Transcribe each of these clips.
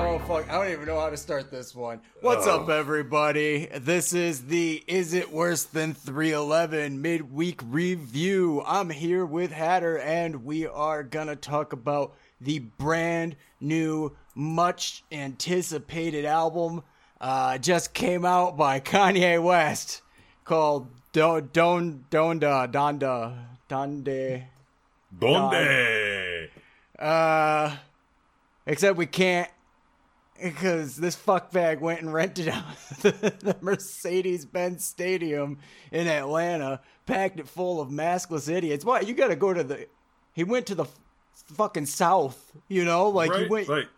Oh fuck! I don't even know how to start this one. What's Oh. up, everybody? This is the "Is It Worse Than 311" midweek review. I'm here with Hatter, and we are gonna talk about the brand new, much anticipated album. Uh, just came out by Kanye West, called Don Don Donda Donda Donde. Donde? Uh, except we can't because this fuckbag went and rented out the, the Mercedes Benz Stadium in Atlanta, packed it full of maskless idiots. Why you got to go to the? He went to the f- fucking south, you know, like right? he went. like,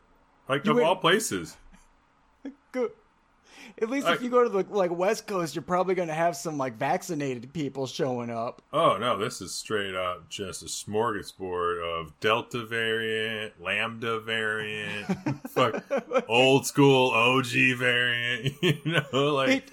like of went- all places. go, at least if you go to the like West Coast, you're probably gonna have some like vaccinated people showing up. Oh no, this is straight up just a smorgasbord of Delta variant, Lambda variant, fuck, old school OG variant. You know, like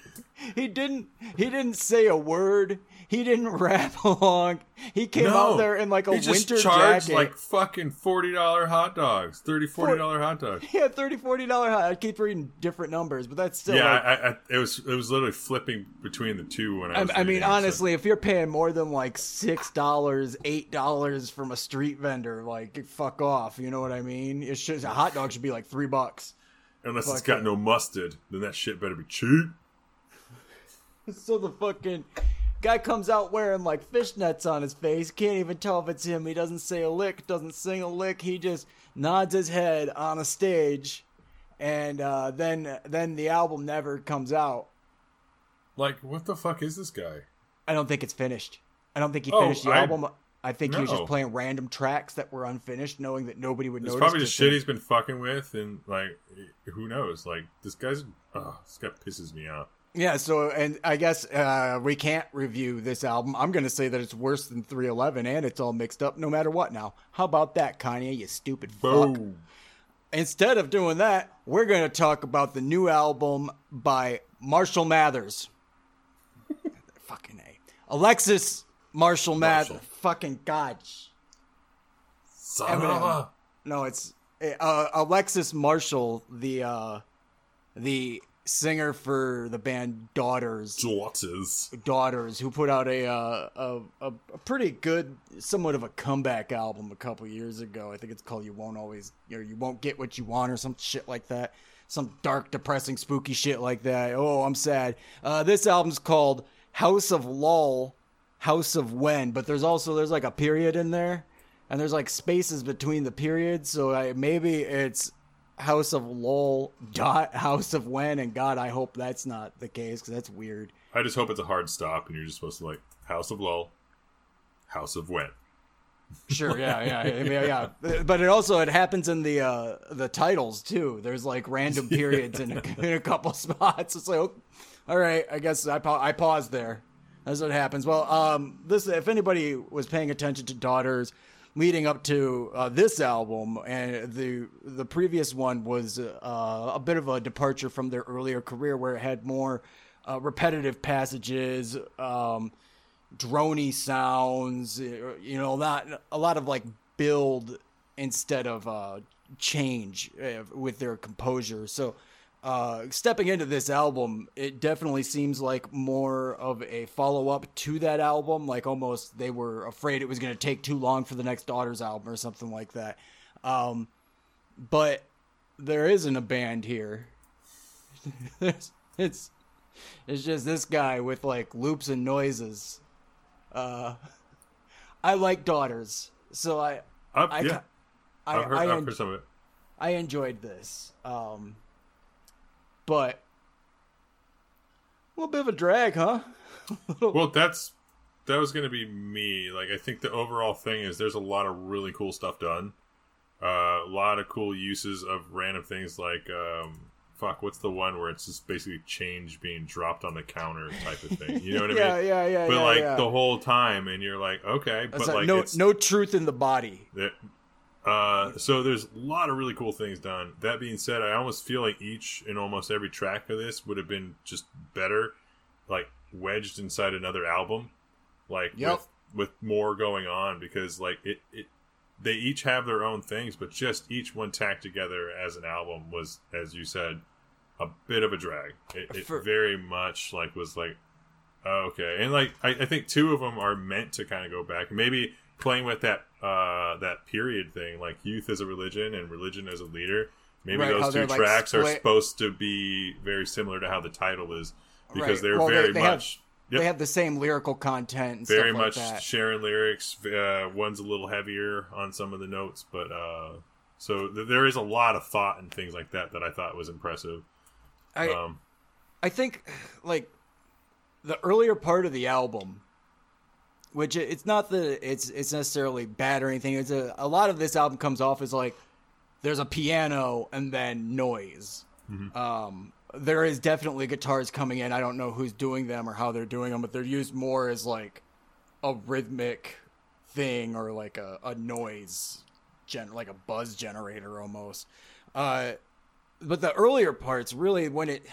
he, he didn't he didn't say a word. He didn't rap along. He came no, out there in like a he just winter charged jacket. like fucking forty dollar hot dogs, 30 40 dollar hot dogs. Yeah, 30 40 dollar high. I keep reading different numbers, but that's still. Yeah, like, I, I, it was it was literally flipping between the two when I I, was. I mean, reading it, so- honestly, if you're paying more than like six dollars, eight dollars from a street vendor, like fuck off. You know what I mean? It should a hot dog should be like three bucks. unless it's got it. no mustard, then that shit better be cheap. So the fucking guy comes out wearing like fishnets on his face. Can't even tell if it's him. He doesn't say a lick, doesn't sing a lick. He just nods his head on a stage, and uh, then then the album never comes out. Like, what the fuck is this guy? I don't think it's finished. I don't think he Oh, finished the I- album. I think he was just playing random tracks that were unfinished, knowing that nobody would It's notice. probably just shit he's been fucking with, and like, who knows? Like, this guy's, oh, this guy pisses me off. Yeah, so and I guess uh, we can't review this album. I'm going to say that it's worse than 311, and it's all mixed up no matter what. Now, how about that, Kanye? You stupid fuck. Instead of doing that, we're going to talk about the new album by Marshall Mathers. Fucking a. Alexis Marshall Mathers. Marshall. Fucking god. Eminem. No, it's uh, Alexis Marshall, the uh, the singer for the band Daughters. daughters. Daughters, who put out a, uh, a a pretty good, somewhat of a comeback album a couple years ago. I think it's called "You Won't Always," or "You Won't Get What You Want," or some shit like that. Some dark, depressing, spooky shit like that. Oh, I'm sad. Uh, this album's called "House of Lull," "House of When," but there's also there's like a period in there, and there's like spaces between the periods. So I, maybe it's House of Lull dot House of When, and God, I hope that's not the case because that's weird. I just hope it's a hard stop, and you're just supposed to like House of Lull, House of When. Sure, yeah, yeah, I mean, yeah. But it also it happens in the uh the titles too. There's like random periods in a, in a couple spots. It's like, oh, all right, I guess I pa- I paused there. That's what happens. Well, um, this if anybody was paying attention to Daughters leading up to uh, this album, and the the previous one was uh, a bit of a departure from their earlier career, where it had more uh, repetitive passages. Um, drony sounds, you know, not a lot of like build instead of uh, change uh, with their composure. So, uh, stepping into this album, it definitely seems like more of a follow up to that album. Like almost they were afraid it was going to take too long for the next Daughters album or something like that. Um, but there isn't a band here. it's it's just this guy with like loops and noises. Uh, I like daughters, so I Up, I yeah, I I've heard, I, I've heard some of it. I enjoyed this. Um, but a little bit of a drag, huh? Well, that's that was gonna be me. Like, I think the overall thing is there's a lot of really cool stuff done. Uh, a lot of cool uses of random things like um, fuck, what's the one where it's just basically change being dropped on the counter type of thing? You know what I yeah, mean? yeah, yeah, But yeah, But like yeah. the whole time, and you're like, okay, but like like no no truth in the body. that- uh, so there's a lot of really cool things done. That being said, I almost feel like each and almost every track of this would have been just better, like wedged inside another album, like Yep. with with more going on because like it it they each have their own things, but just each one tacked together as an album was, as you said, a bit of a drag. It, it For- very much like was like, oh, okay, and like I, I think two of them are meant to kind of go back, maybe playing with that uh that period thing, like youth as a religion and religion as a leader. Maybe Right, those two they're, like, tracks are supposed to be very similar to how the title is because Right. they're Well, very they have- much. Yep. They have the same lyrical content and very stuff much like that. sharing lyrics. Uh, one's a little heavier on some of the notes, but uh, so th- there is a lot of thought and things like that that I thought was impressive. I Um, I think like the earlier part of the album, which it's not that it's it's necessarily bad or anything. It's a a lot of this album comes off as like there's a piano and then noise. Um, there is definitely guitars coming in. I don't know who's doing them or how they're doing them, but they're used more as like a rhythmic thing or like a, a noise gen like a buzz generator almost. Uh, but the earlier parts really when it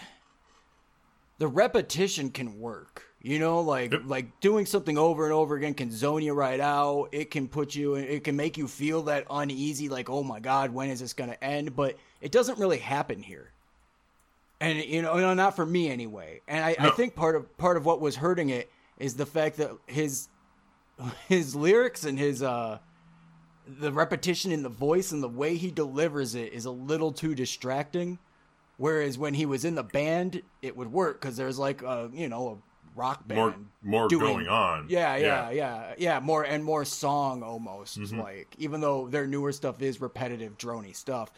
the repetition can work. You know, like Yep. like doing something over and over again can zone you right out. It can put you it can make you feel that uneasy like, "Oh my god, when is this going to end?" But it doesn't really happen here. And you know, no, not for me anyway. And I, I think part of part of what was hurting it is the fact that his his lyrics and his uh the repetition in the voice and the way he delivers it is a little too distracting. Whereas when he was in the band, it would work because there's like a you know a rock band. more more doing- going on. Yeah, yeah, yeah, yeah, More and more song almost Mm-hmm. like even though their newer stuff is repetitive, drony stuff.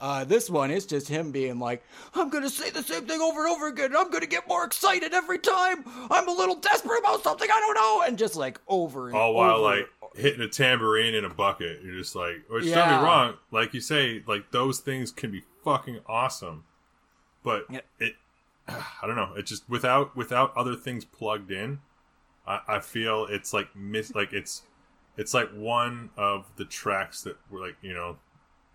Uh, this one is just him being like, "I'm gonna say the same thing over and over again. I'm gonna get more excited every time. I'm a little desperate about something I don't know," and just like over and All while over. like hitting a tambourine in a bucket. You're just like, which don't be wrong. Like you say, like those things can be fucking awesome, but Yeah. it, I don't know. It just without without other things plugged in, I, I feel it's like miss like it's it's like one of the tracks that were like you know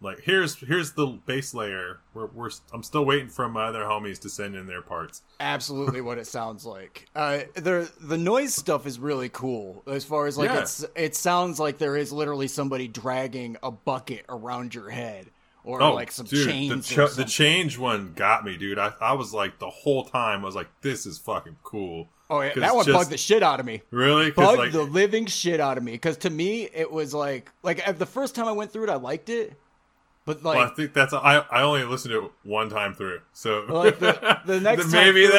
like here's here's the base layer we're, we're i'm still waiting for my other homies to send in their parts absolutely what it sounds like. Uh, the the noise stuff is really cool as far as like Yeah. it's it sounds like there is literally somebody dragging a bucket around your head or oh like some dude chains. the, ch- the change one got me dude I, I was like the whole time i was like this is fucking cool oh yeah, that one just- bugged the shit out of me. Really, Bugged like the living shit out of me because to me it was like like the first time I went through it I liked it, but like well, I think that's I. I only listened to it one time through, so Like, the- the next then maybe time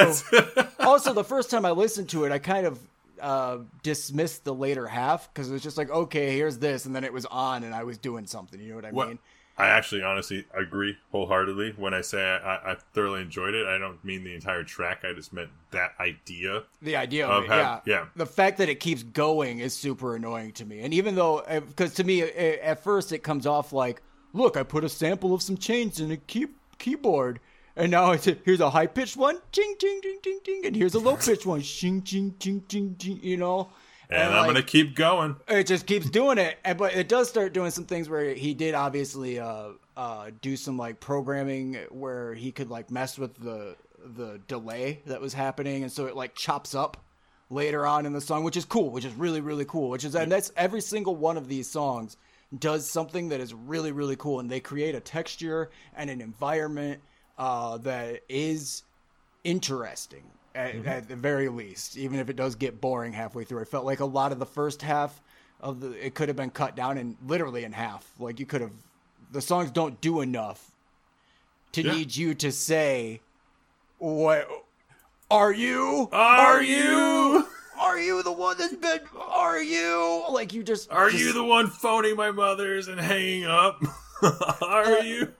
that's also the first time I listened to it, I kind of uh, dismissed the later half because it was just like, okay, here's this, and then it was on, and I was doing something. You know what I What- mean? I actually honestly agree wholeheartedly when I say I, I thoroughly enjoyed it. I don't mean the entire track. I just meant that idea. The idea Of of, it, have- yeah. yeah. The fact that it keeps going is super annoying to me. And even though, because to me, eh, at first it comes off like, look, I put a sample of some chains in a key- keyboard. And now it's here's a high pitched one, ching ching ching ching ching, and here's a low pitched one, ching ching ching ching ching. You know, And, I'm like, gonna keep going. it just keeps doing it. And, but it does start doing some things where he did obviously uh uh do some like programming where he could like mess with the the delay that was happening. And so it like chops up later on in the song which is cool which is really really cool which is and that's every single one of these songs does something that is really really cool. And they create a texture and an environment uh that is interesting at, mm-hmm. at the very least even if it does get boring halfway through i felt like a lot of the first half of the it could have been cut down in literally in half like you could have the songs don't do enough to Yeah. need you to say what are you Are you? are you the one that's been are you like you just Are just- you the one phoning my mother's and hanging up? Are you?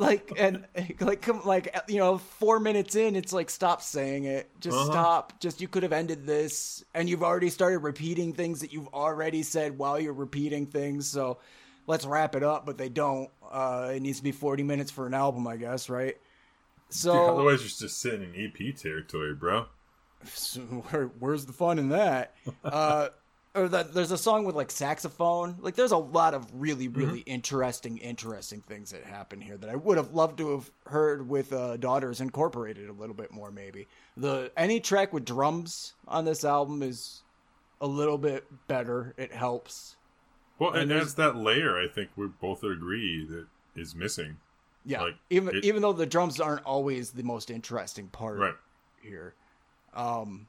Like and like come like you know four minutes in it's like stop saying it just Uh-huh. stop just you could have ended this and you've already started repeating things that you've already said while you're repeating things so let's wrap it up but they don't uh it needs to be 40 minutes for an album i guess right so Otherwise, you're just sitting in EP territory, bro. so where, where's the fun in that? Uh, or that there's a song with like saxophone. Like there's a lot of really, really interesting, interesting things that happen here that I would have loved to have heard with uh, Daughters Incorporated a little bit more. Maybe the any track with drums on this album is a little bit better. It helps. Well, and, And that's that layer. I think we both agree that is missing. Yeah, Like, even it- even though the drums aren't always the most interesting part Right. here. Um,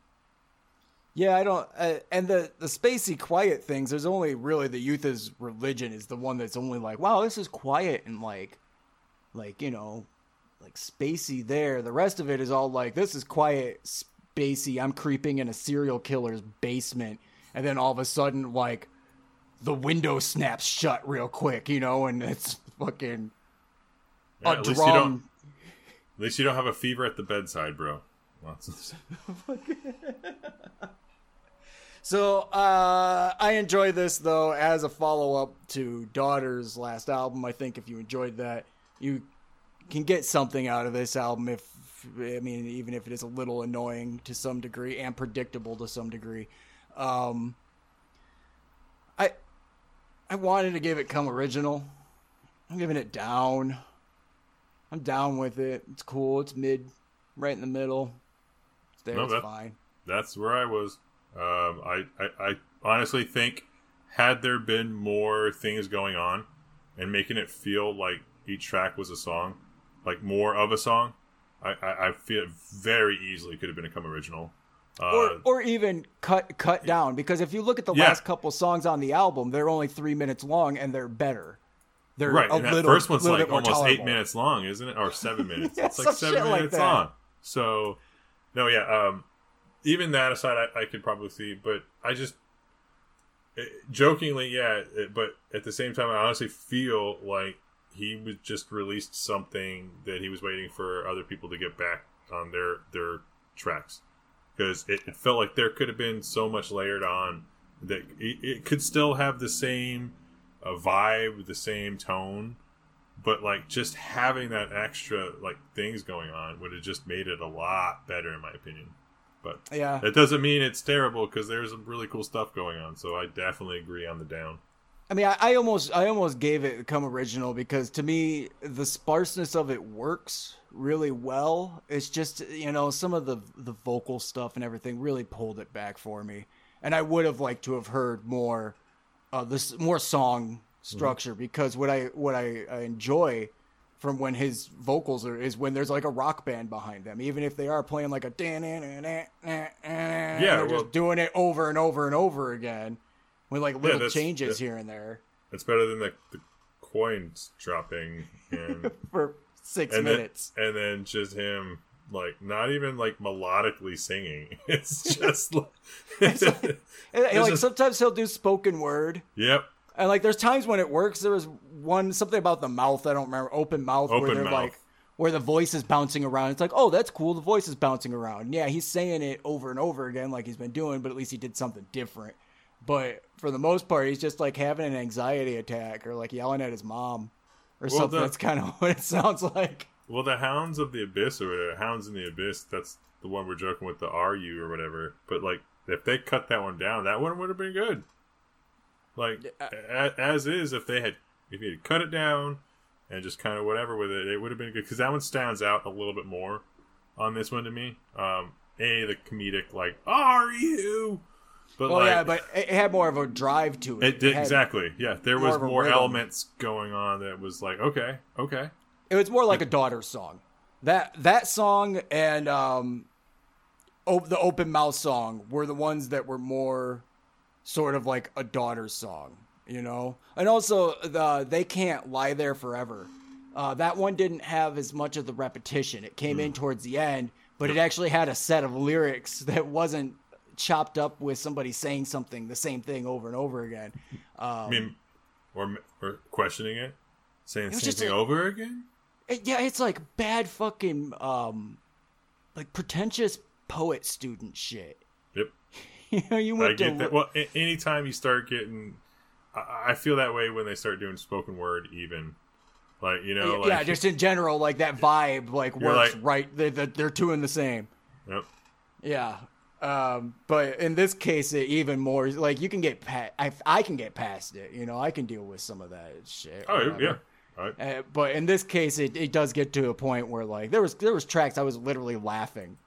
yeah, I don't. Uh, and the the spacey quiet things. There's only really the youth is religion is the one that's only like, wow, this is quiet and like, like you know, like spacey. There, the rest of it is all like, this is quiet, spacey. I'm creeping in a serial killer's basement, and then all of a sudden, like, the window snaps shut real quick, you know, and it's fucking Yeah, a at least you don't. drum. At least you don't have a fever at the bedside, bro. Lots- So uh, I enjoy this though as a follow up to Daughter's last album. I think if you enjoyed that, you can get something out of this album. If I mean, even if it is a little annoying to some degree and predictable to some degree. Um, I I wanted to give it come original. I'm giving it down. I'm down with it. It's cool. It's mid, right in the middle. It's there. No, it's that- fine. That's where I was. Um, I, I, I honestly think had there been more things going on and making it feel like each track was a song, like more of a song, I, I, I feel very easily could have been a come original. Uh, or or even cut cut down because if you look at the Yeah. last couple songs on the album, they're only three minutes long and they're better. They're right, a and that little, first one's like almost eight minutes long, isn't it? Or seven minutes. Yeah, it's like seven shit like minutes long. So, no, yeah. Um, even that aside, I, I could probably see, but I just eh, jokingly, yeah. It, but at the same time, I honestly feel like he was just released something that he was waiting for other people to get back on their their tracks because it, it felt like there could have been so much layered on that it, it could still have the same uh, vibe, the same tone, but like just having that extra like things going on would have just made it a lot better, in my opinion. But Yeah, that doesn't mean it's terrible because there's some really cool stuff going on. So I definitely agree on the down. I mean, I, I almost I almost gave it come original because to me the sparseness of it works really well. It's just you know some of the the vocal stuff and everything really pulled it back for me, and I would have liked to have heard more, uh, this more song structure because what I what I, I enjoy from when his vocals are is when there's like a rock band behind them, even if they are playing like a yeah, Yeah, they're well- just doing it over and over and over again with like little that's- changes that- here and there It's better than the, the coins dropping and for six and then, minutes. and then just him like not even like melodically singing. It's just like, And, and, like just- sometimes he'll do spoken word, yep. And like there's times when it works. There was one something about the mouth I don't remember, open mouth, Open where they're mouth. like where the voice is bouncing around. It's like, oh, that's cool. The voice is bouncing around. Yeah, he's saying it over and over again, like he's been doing, but at least he did something different. But for the most part, he's just like having an anxiety attack or like yelling at his mom or Well, something. the- That's kind of what it sounds like. Well, the Hounds of the Abyss or whatever, Hounds in the Abyss, that's the one we're joking with the RU or whatever. But like, if they cut that one down, that one would have been good. Like, as is, if they had, if you had cut it down and just kind of whatever with it, it would have been good because that one stands out a little bit more on this one to me. Um, a the comedic like are you. but Well, like, yeah, but it it had more of a drive to it. it did had- exactly. Yeah, there more was more elements going on that was like, okay, okay. It was more like a daughter's song. That that song and um, o- the open mouth song were the ones that were more sort of like a daughter's song, you know. And also the they can't lie there forever. Uh, that one didn't have as much of the repetition. It came in towards the end, but it actually had a set of lyrics that wasn't chopped up with somebody saying something the same thing over and over again. Um, I mean, or or questioning it, saying the same thing a- over again. It- yeah, it's like bad fucking um like pretentious poet student shit. Yep, You know, you I went to get that. Well, anytime you start getting, I, I feel that way when they start doing spoken word. Even like you know, like yeah, just in general, like that vibe, like works like- right. They're, they're, they're two in the same. yep. Yeah, um, but in this case, it even more like you can get past. I, I can get past it. You know, I can deal with some of that shit. Oh whatever. yeah, right. Uh, but in this case, it, it does get to a point where like there was there was tracks I was literally laughing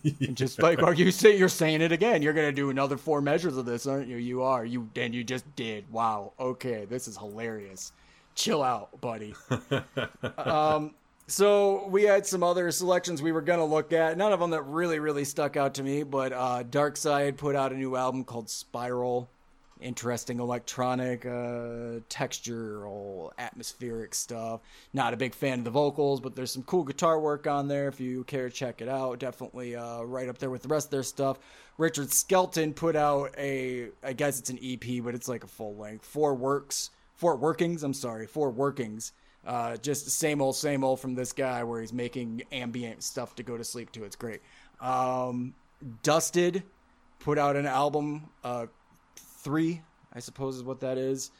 And just like, are you say you're saying it again? You're gonna do another four measures of this, aren't you? You are. You and you just did. Wow. Okay, this is hilarious. Chill out, buddy. um, so we had some other selections we were gonna look at. None of them that really, really stuck out to me. But uh, Darkside put out a new album called Spiral. Interesting electronic, uh, textural, atmospheric stuff. Not a big fan of the vocals, but there's some cool guitar work on there. If you care check it out, definitely uh, right up there with the rest of their stuff. Richard Skelton put out a, I guess it's an EP, but it's like a full length, four works, four workings. I'm sorry, four workings uh, just same old, same old from this guy where he's making ambient stuff to go to sleep to. It's great. Um, Dusted put out an album, uh, three, I suppose is what that is.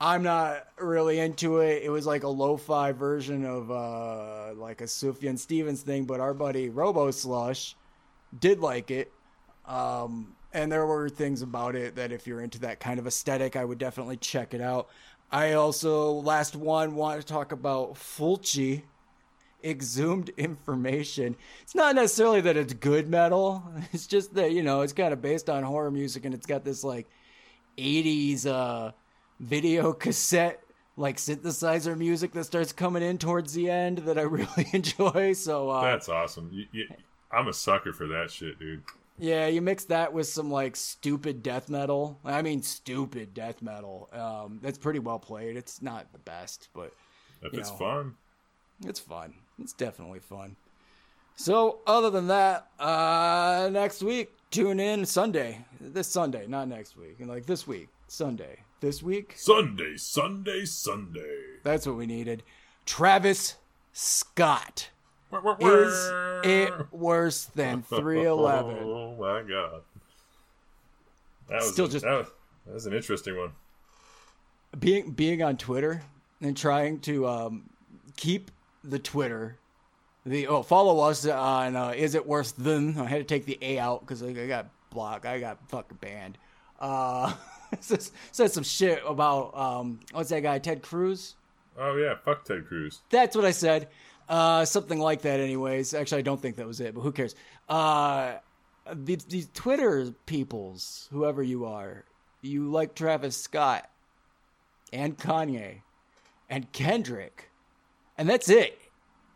I'm not really into it. It was like a lo-fi version of uh, like a Sufjan Stevens thing, but our buddy Robo Slush did like it. Um, and there were things about it that if you're into that kind of aesthetic, I would definitely check it out. I also last one want to talk about Fulci exhumed information. It's not necessarily that it's good metal. It's just that, you know, it's kind of based on horror music and it's got this like 80s uh video cassette like synthesizer music that starts coming in towards the end that I really enjoy. So uh That's awesome. You, you, I'm a sucker for that shit, dude. Yeah, you mix that with some like stupid death metal. I mean, stupid death metal. Um, that's pretty well played. It's not the best, but it's know. fun, it's fun. It's definitely fun. So, other than that, uh, next week, tune in Sunday. This Sunday, not next week. And like this week, Sunday. This week, Sunday, Sunday, Sunday. that's what we needed. Travis Scott. Is it worse than 311? Oh my god. That was Still a- just- that was, that was an interesting one. being being on Twitter and trying to um, keep the Twitter. The oh, follow us on uh, is it worse than? I had to take the A out because I, I got blocked. I got fucking banned. Uh, said some shit about um, what's that guy Ted Cruz? Oh yeah, fuck Ted Cruz. That's what I said. Uh, something like that, anyways. Actually, I don't think that was it, but who cares? Uh, these, these Twitter peoples, whoever you are, you like Travis Scott and Kanye and Kendrick, and that's it.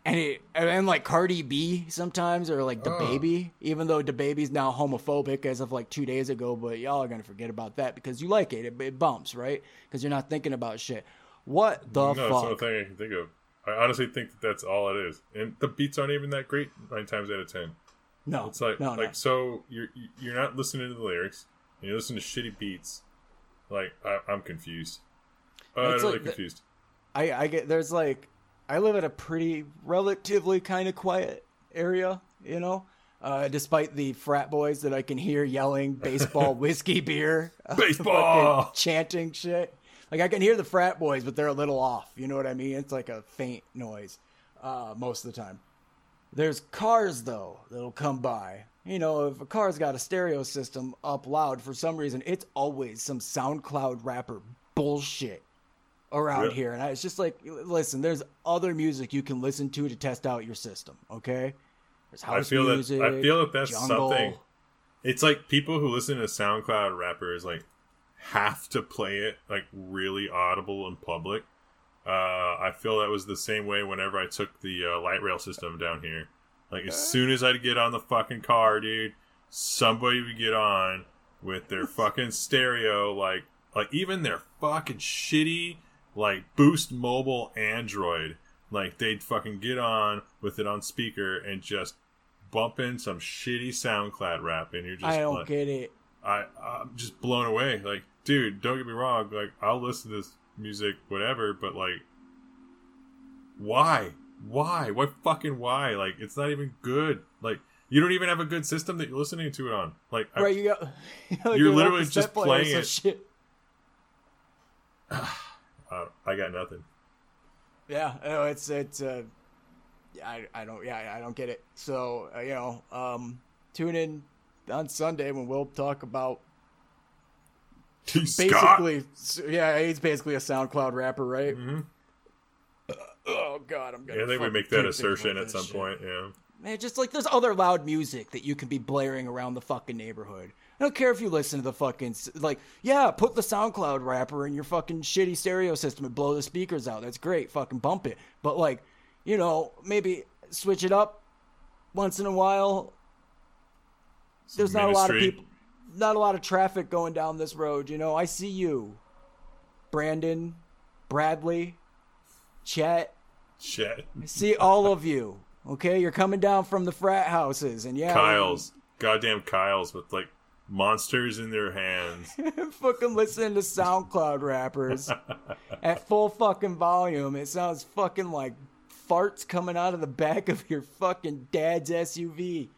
And it, and like Cardi B sometimes, or like the Oh. baby, even though the baby's now homophobic as of like two days ago, but y'all are gonna forget about that because you like it. It, it bumps, right? Because you're not thinking about shit. What the no, the fuck? thing I can think of. I honestly think that that's all it is, and the beats aren't even that great nine times out of ten. No, It's like no, no. like so you're you're not listening to the lyrics, and you listen to shitty beats. Like I, I'm confused. Uh, It's utterly like the- confused. I, I get there's like I live in a pretty relatively kind of quiet area, you know. Uh, despite the frat boys that I can hear yelling baseball, whiskey, beer, Baseball! chanting shit. Like I can hear the frat boys, but they're a little off. You know what I mean? It's like a faint noise uh, most of the time. There's cars though that'll come by. You know, if a car's got a stereo system up loud for some reason, it's always some SoundCloud rapper bullshit around Really? here. And I, it's just like, listen, there's other music you can listen to to test out your system. Okay, there's I house feel music. that I feel that that's jungle. something. It's like people who listen to SoundCloud rappers like have to play it like really audible in public. Uh, I feel that was the same way whenever I took the uh, light rail system down here. Like as soon as I'd get on the fucking car, dude, somebody would get on with their fucking stereo, like like even their fucking shitty like Boost Mobile Android. Like they'd fucking get on with it on speaker and just bump in some shitty SoundCloud rap, and you're just I don't like, get it. I I'm just blown away. Like, dude, don't get me wrong. Like, I'll listen to this music, whatever, but like, why? Why? What fucking why? Like, it's not even good. Like, you don't even have a good system that you're listening to it on. Like, I- Right, you got. You You're literally just playing it. Shit. uh, I got nothing. Yeah, no, it's it's. Uh, I I don't yeah I don't get it. So uh, you know, um, tune in on Sunday when we'll talk about T. Scott. basically. Yeah, he's basically a SoundCloud rapper, right? Mhm. Oh God, I'm gonna. Yeah, I think we make that assertion at some this point. Yeah. Man, just like there's other loud music that you can be blaring around the fucking neighborhood. I don't care if you listen to the fucking like, yeah, put the SoundCloud rapper in your fucking shitty stereo system and blow the speakers out. That's great, fucking bump it. But like, you know, maybe switch it up once in a while. There's not a lot of people, not a lot of traffic going down this road. You know, I see you, Brandon, Bradley, Chet. Chet. I see all of you. Okay, you're coming down from the frat houses, and yeah, Kyle's, goddamn Kyle's with like monsters in their hands. fucking listening to SoundCloud rappers at full fucking volume. It sounds fucking like farts coming out of the back of your fucking dad's SUV.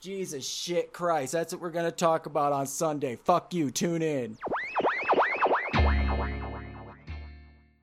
Jesus shit Christ. That's what we're going to talk about on Sunday. Fuck you. Tune in.